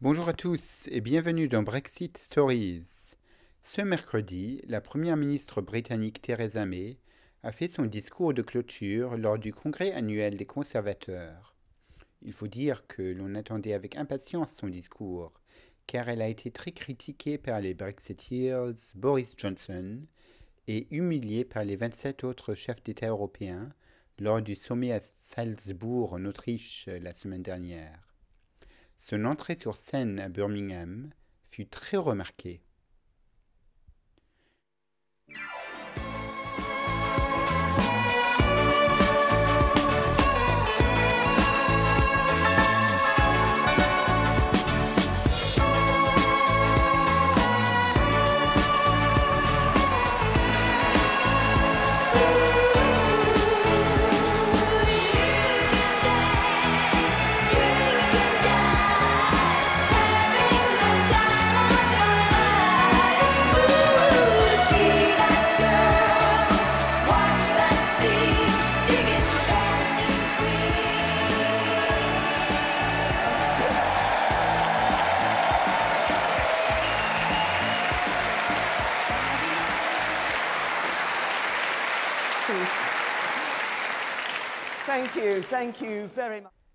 Bonjour à tous et bienvenue dans Brexit Stories. Ce mercredi, la première ministre britannique Theresa May a fait son discours de clôture lors du congrès annuel des conservateurs. Il faut dire que l'on attendait avec impatience son discours, car elle a été très critiquée par les Brexiteers Boris Johnson et humiliée par les 27 autres chefs d'État européens lors du sommet à Salzbourg en Autriche la semaine dernière. Son entrée sur scène à Birmingham fut très remarquée.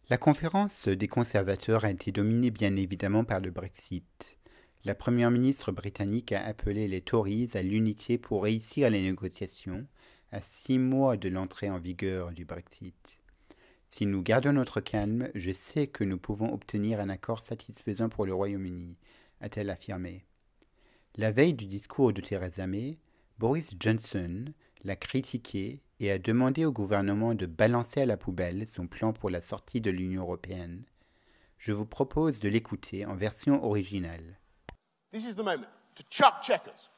La conférence des conservateurs a été dominée bien évidemment par le Brexit. La première ministre britannique a appelé les Tories à l'unité pour réussir les négociations à six mois de l'entrée en vigueur du Brexit. Si nous gardons notre calme, je sais que nous pouvons obtenir un accord satisfaisant pour le Royaume-Uni, a-t-elle affirmé. La veille du discours de Theresa May, Boris Johnson l'a critiqué et a demandé au gouvernement de balancer à la poubelle son plan pour la sortie de l'Union européenne. Je vous propose de l'écouter en version originale. This is the moment to chuck checkers.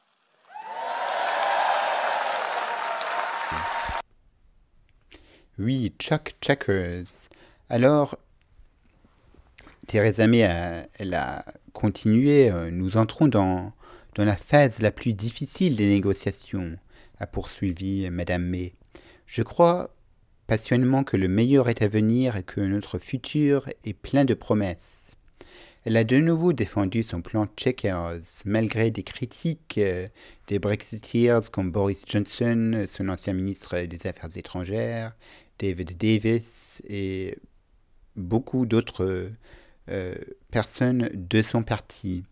Oui, Chuck Checkers. Alors, Theresa May a, elle a continué. Euh, nous entrons dans, dans la phase la plus difficile des négociations, a poursuivi Madame May. Je crois passionnément que le meilleur est à venir et que notre futur est plein de promesses. Elle a de nouveau défendu son plan Checkers, malgré des critiques euh, des Brexiteers comme Boris Johnson, son ancien ministre des Affaires étrangères, David Davis et beaucoup d'autres euh, personnes de son parti.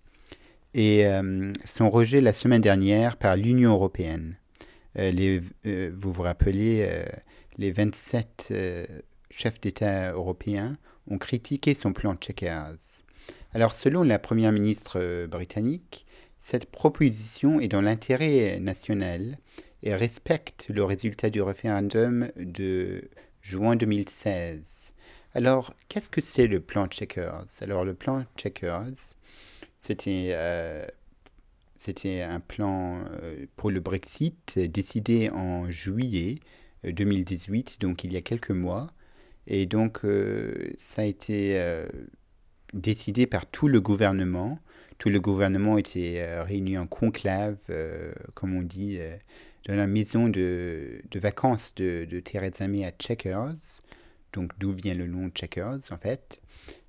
Et euh, son rejet la semaine dernière par l'Union européenne. Euh, euh, vous vous rappelez, euh, les 27 chefs d'État européens ont critiqué son plan Checkers. Alors selon la Première ministre britannique, cette proposition est dans l'intérêt national et respecte le résultat du référendum de juin 2016. Alors, qu'est-ce que c'est le plan Checkers Alors, le plan Checkers, c'était c'était un plan euh, pour le Brexit décidé en juillet 2018, euh, donc il y a quelques mois. Et donc euh, ça a été décidé par tout le gouvernement. Tout le gouvernement était réuni en conclave, comme on dit, dans la maison de, vacances de, de Theresa May à Checkers. Donc d'où vient le nom Checkers en fait.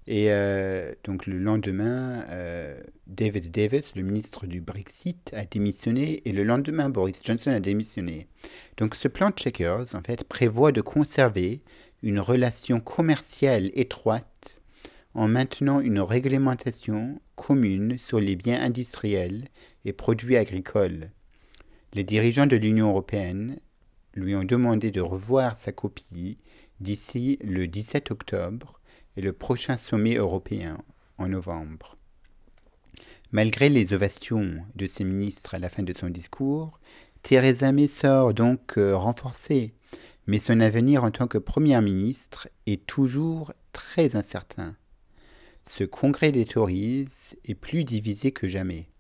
Et euh, donc le lendemain, euh, David Davis, le ministre du Brexit, a démissionné et le lendemain, Boris Johnson a démissionné. Donc ce plan Checkers, en fait, prévoit de conserver une relation commerciale étroite en maintenant une réglementation commune sur les biens industriels et produits agricoles. Les dirigeants de l'Union européenne lui ont demandé de revoir sa copie d'ici le 17 octobre et le prochain sommet européen en novembre. Malgré les ovations de ses ministres à la fin de son discours, Theresa May sort donc euh, renforcée, mais son avenir en tant que première ministre est toujours très incertain. Ce congrès des Tories est plus divisé que jamais.